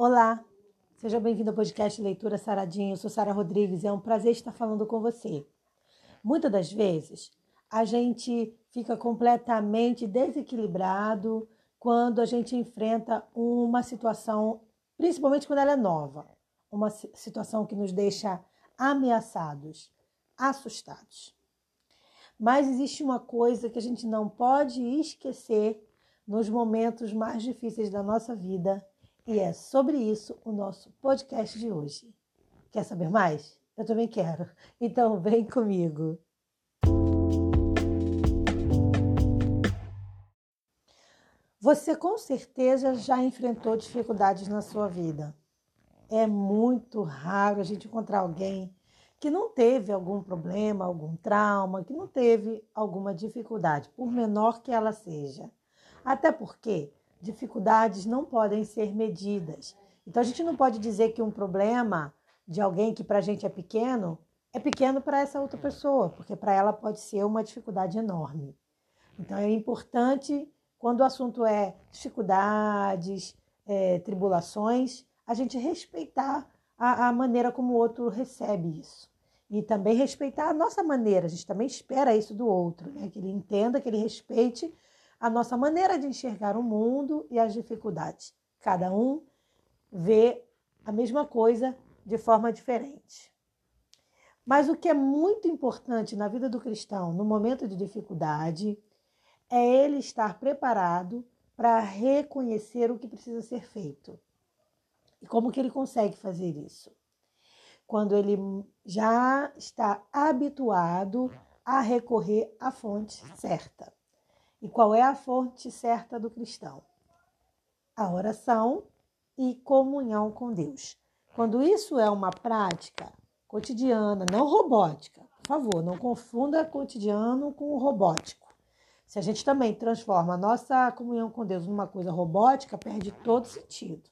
Olá, seja bem-vindo ao podcast Leitura Saradinho. Eu sou Sara Rodrigues é um prazer estar falando com você. Muitas das vezes a gente fica completamente desequilibrado quando a gente enfrenta uma situação, principalmente quando ela é nova, uma situação que nos deixa ameaçados, assustados. Mas existe uma coisa que a gente não pode esquecer nos momentos mais difíceis da nossa vida, e é sobre isso o nosso podcast de hoje. Quer saber mais? Eu também quero. Então vem comigo. Você com certeza já enfrentou dificuldades na sua vida. É muito raro a gente encontrar alguém que não teve algum problema, algum trauma, que não teve alguma dificuldade, por menor que ela seja. Até porque dificuldades não podem ser medidas. Então a gente não pode dizer que um problema de alguém que para a gente é pequeno é pequeno para essa outra pessoa, porque para ela pode ser uma dificuldade enorme. Então é importante, quando o assunto é dificuldades, é, tribulações, a gente respeitar a, a maneira como o outro recebe isso. E também respeitar a nossa maneira, a gente também espera isso do outro, né? que ele entenda, que ele respeite a nossa maneira de enxergar o mundo e as dificuldades. Cada um vê a mesma coisa de forma diferente. Mas o que é muito importante na vida do cristão no momento de dificuldade é ele estar preparado para reconhecer o que precisa ser feito. E como que ele consegue fazer isso? Quando ele já está habituado a recorrer à fonte certa. E qual é a fonte certa do cristão? A oração e comunhão com Deus. Quando isso é uma prática cotidiana, não robótica, por favor, não confunda cotidiano com robótico. Se a gente também transforma a nossa comunhão com Deus numa coisa robótica, perde todo sentido.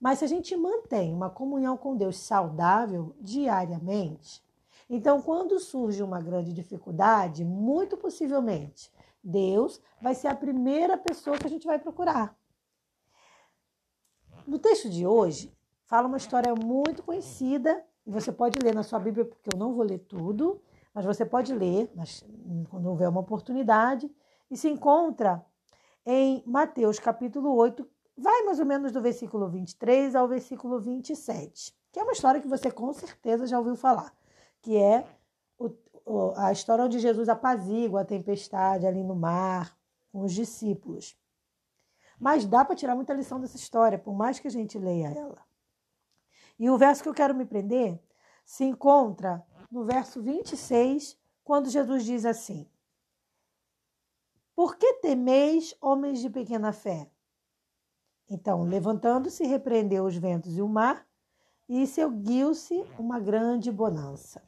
Mas se a gente mantém uma comunhão com Deus saudável diariamente, então quando surge uma grande dificuldade, muito possivelmente Deus vai ser a primeira pessoa que a gente vai procurar. No texto de hoje, fala uma história muito conhecida, e você pode ler na sua Bíblia, porque eu não vou ler tudo, mas você pode ler mas, quando houver uma oportunidade, e se encontra em Mateus capítulo 8, vai mais ou menos do versículo 23 ao versículo 27, que é uma história que você com certeza já ouviu falar, que é a história onde Jesus apazigua a tempestade ali no mar com os discípulos. Mas dá para tirar muita lição dessa história, por mais que a gente leia ela. E o verso que eu quero me prender se encontra no verso 26, quando Jesus diz assim: Por que temeis, homens de pequena fé? Então, levantando-se, repreendeu os ventos e o mar, e seguiu-se uma grande bonança.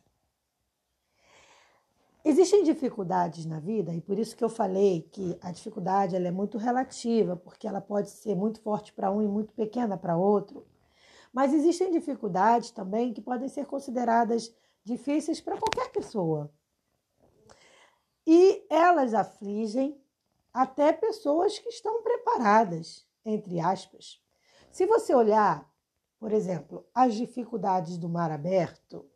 Existem dificuldades na vida e por isso que eu falei que a dificuldade ela é muito relativa, porque ela pode ser muito forte para um e muito pequena para outro. Mas existem dificuldades também que podem ser consideradas difíceis para qualquer pessoa. E elas afligem até pessoas que estão preparadas, entre aspas. Se você olhar, por exemplo, as dificuldades do mar aberto,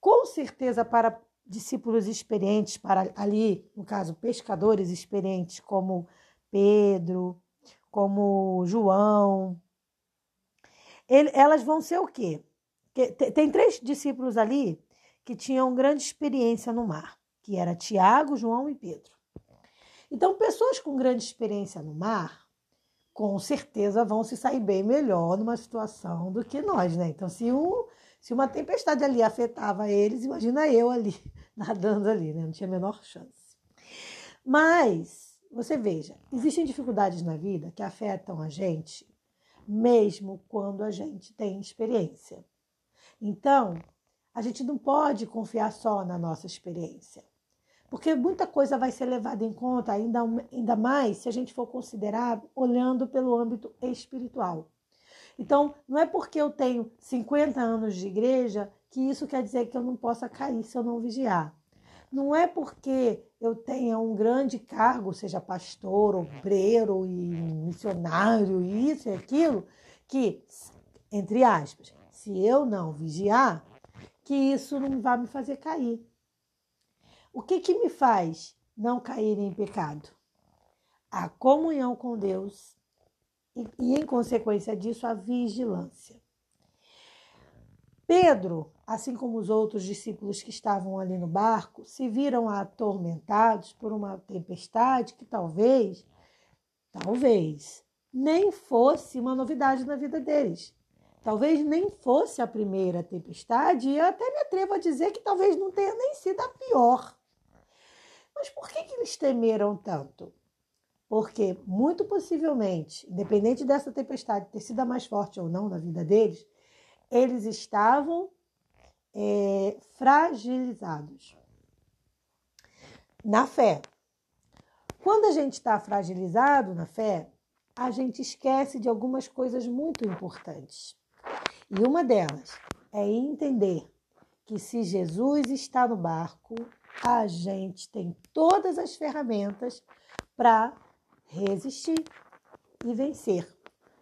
com certeza para discípulos experientes para ali, no caso, pescadores experientes como Pedro, como João. Ele, elas vão ser o quê? Tem três discípulos ali que tinham grande experiência no mar, que era Tiago, João e Pedro. Então, pessoas com grande experiência no mar, com certeza vão se sair bem melhor numa situação do que nós, né? Então, se um se uma tempestade ali afetava eles, imagina eu ali, nadando ali, né? Não tinha a menor chance. Mas, você veja, existem dificuldades na vida que afetam a gente, mesmo quando a gente tem experiência. Então, a gente não pode confiar só na nossa experiência. Porque muita coisa vai ser levada em conta, ainda, ainda mais se a gente for considerar olhando pelo âmbito espiritual. Então, não é porque eu tenho 50 anos de igreja que isso quer dizer que eu não possa cair se eu não vigiar. Não é porque eu tenha um grande cargo, seja pastor, obreiro e missionário, isso e aquilo, que, entre aspas, se eu não vigiar, que isso não vai me fazer cair. O que, que me faz não cair em pecado? A comunhão com Deus e, e, em consequência disso, a vigilância. Pedro, assim como os outros discípulos que estavam ali no barco, se viram atormentados por uma tempestade que talvez, talvez, nem fosse uma novidade na vida deles. Talvez nem fosse a primeira tempestade, e eu até me atrevo a dizer que talvez não tenha nem sido a pior. Mas por que, que eles temeram tanto? Porque, muito possivelmente, independente dessa tempestade ter sido a mais forte ou não na vida deles, eles estavam é, fragilizados na fé. Quando a gente está fragilizado na fé, a gente esquece de algumas coisas muito importantes. E uma delas é entender que se Jesus está no barco, a gente tem todas as ferramentas para resistir e vencer.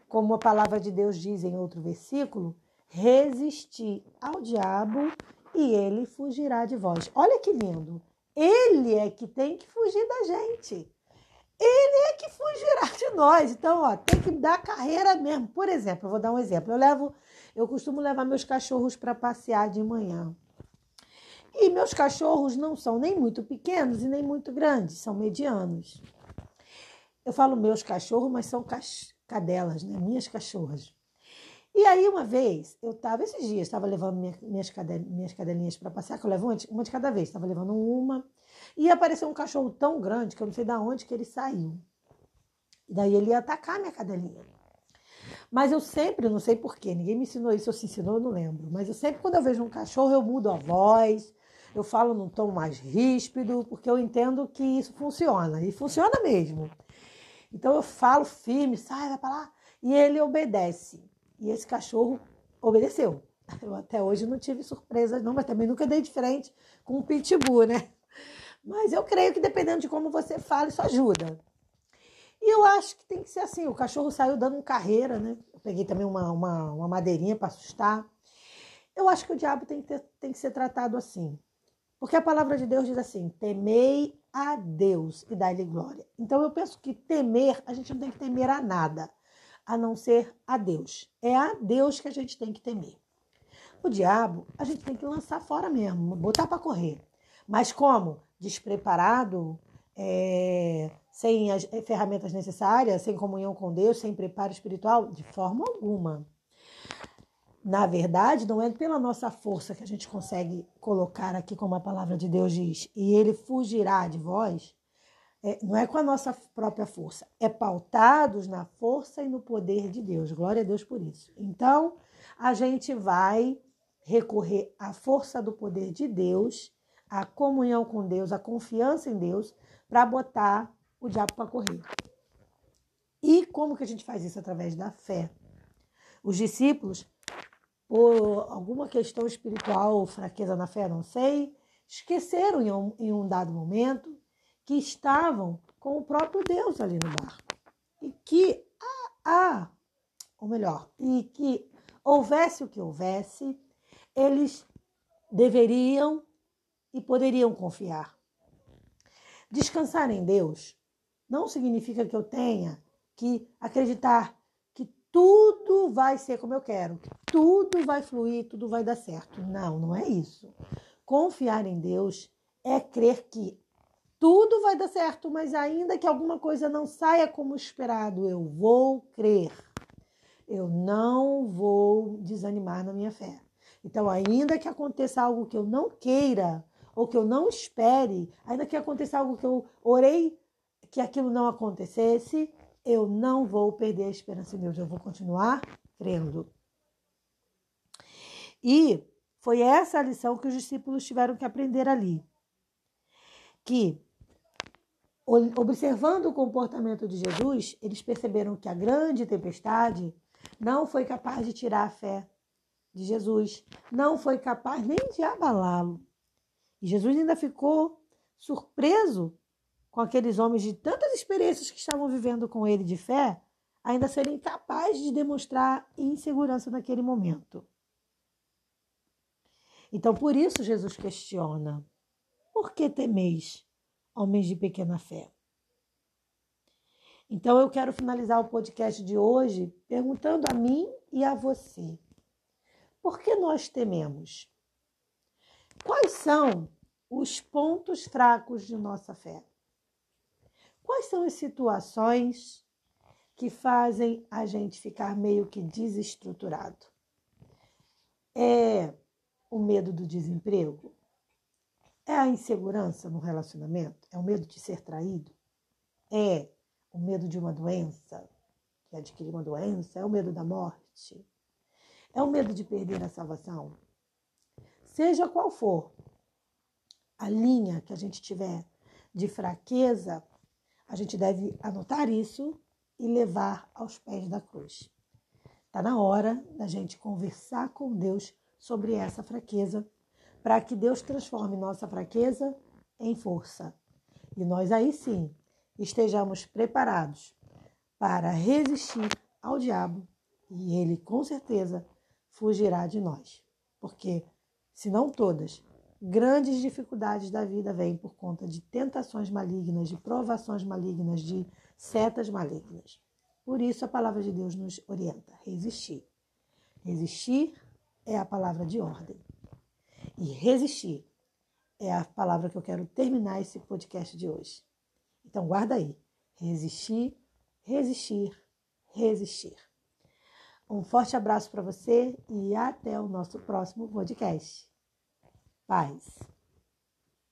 Como a palavra de Deus diz em outro versículo, resistir ao diabo e ele fugirá de vós. Olha que lindo! Ele é que tem que fugir da gente. Ele é que fugirá de nós. Então, ó, tem que dar carreira mesmo. Por exemplo, eu vou dar um exemplo. Eu levo, eu costumo levar meus cachorros para passear de manhã. E meus cachorros não são nem muito pequenos e nem muito grandes, são medianos. Eu falo meus cachorros, mas são cadelas, né? Minhas cachorras. E aí, uma vez, eu estava, esses dias, estava levando minha, minhas, cadel, minhas cadelinhas para passear, que eu levo uma de, cada vez, estava levando uma. E apareceu um cachorro tão grande que eu não sei de onde que ele saiu. E daí ele ia atacar minha cadelinha. Mas eu sempre, não sei porquê, ninguém me ensinou isso, ou se ensinou, eu não lembro. Mas eu sempre, quando eu vejo um cachorro, eu mudo a voz, eu falo num tom mais ríspido, porque eu entendo que isso funciona. E funciona mesmo. Então eu falo firme, sai, vai para lá. E ele obedece. E esse cachorro obedeceu. Eu até hoje não tive surpresa, não, mas também nunca dei de frente com um pitbull, né? Mas eu creio que dependendo de como você fala, isso ajuda. E eu acho que tem que ser assim. O cachorro saiu dando carreira, né? Eu peguei também uma, uma, uma madeirinha para assustar. Eu acho que o diabo tem que, ter, tem que ser tratado assim. Porque a palavra de Deus diz assim: temei a Deus e dai-lhe glória. Então eu penso que temer, a gente não tem que temer a nada, a não ser a Deus. É a Deus que a gente tem que temer. O diabo, a gente tem que lançar fora mesmo, botar para correr. Mas como? Despreparado, é, sem as ferramentas necessárias, sem comunhão com Deus, sem preparo espiritual? De forma alguma. Na verdade, não é pela nossa força que a gente consegue colocar aqui, como a palavra de Deus diz, e ele fugirá de vós. É, não é com a nossa própria força, é pautados na força e no poder de Deus. Glória a Deus por isso. Então, a gente vai recorrer à força do poder de Deus, à comunhão com Deus, à confiança em Deus, para botar o diabo para correr. E como que a gente faz isso? Através da fé. Os discípulos por alguma questão espiritual ou fraqueza na fé, não sei, esqueceram em um, em um dado momento que estavam com o próprio Deus ali no barco. E que, ah, ah, ou melhor, e que houvesse o que houvesse, eles deveriam e poderiam confiar. Descansar em Deus não significa que eu tenha que acreditar tudo vai ser como eu quero, tudo vai fluir, tudo vai dar certo. Não, não é isso. Confiar em Deus é crer que tudo vai dar certo, mas ainda que alguma coisa não saia como esperado, eu vou crer. Eu não vou desanimar na minha fé. Então, ainda que aconteça algo que eu não queira ou que eu não espere, ainda que aconteça algo que eu orei que aquilo não acontecesse, eu não vou perder a esperança em Deus, eu vou continuar crendo. E foi essa a lição que os discípulos tiveram que aprender ali. Que, observando o comportamento de Jesus, eles perceberam que a grande tempestade não foi capaz de tirar a fé de Jesus, não foi capaz nem de abalá-lo. E Jesus ainda ficou surpreso com aqueles homens de tantas experiências que estavam vivendo com ele de fé, ainda serem capazes de demonstrar insegurança naquele momento. Então, por isso, Jesus questiona: por que temeis, homens de pequena fé? Então, eu quero finalizar o podcast de hoje perguntando a mim e a você: por que nós tememos? Quais são os pontos fracos de nossa fé? Quais são as situações que fazem a gente ficar meio que desestruturado? É o medo do desemprego? É a insegurança no relacionamento? É o medo de ser traído? É o medo de uma doença? De adquirir uma doença? É o medo da morte? É o medo de perder a salvação? Seja qual for a linha que a gente tiver de fraqueza, a gente deve anotar isso e levar aos pés da cruz. Está na hora da gente conversar com Deus sobre essa fraqueza, para que Deus transforme nossa fraqueza em força. E nós aí sim estejamos preparados para resistir ao diabo e ele com certeza fugirá de nós. Porque, se não todas, grandes dificuldades da vida vêm por conta de tentações malignas, de provações malignas, de setas malignas. Por isso a palavra de Deus nos orienta: resistir. Resistir é a palavra de ordem. E resistir é a palavra que eu quero terminar esse podcast de hoje. Então, guarda aí. Resistir, resistir, resistir. Um forte abraço para você e até o nosso próximo podcast. Paz.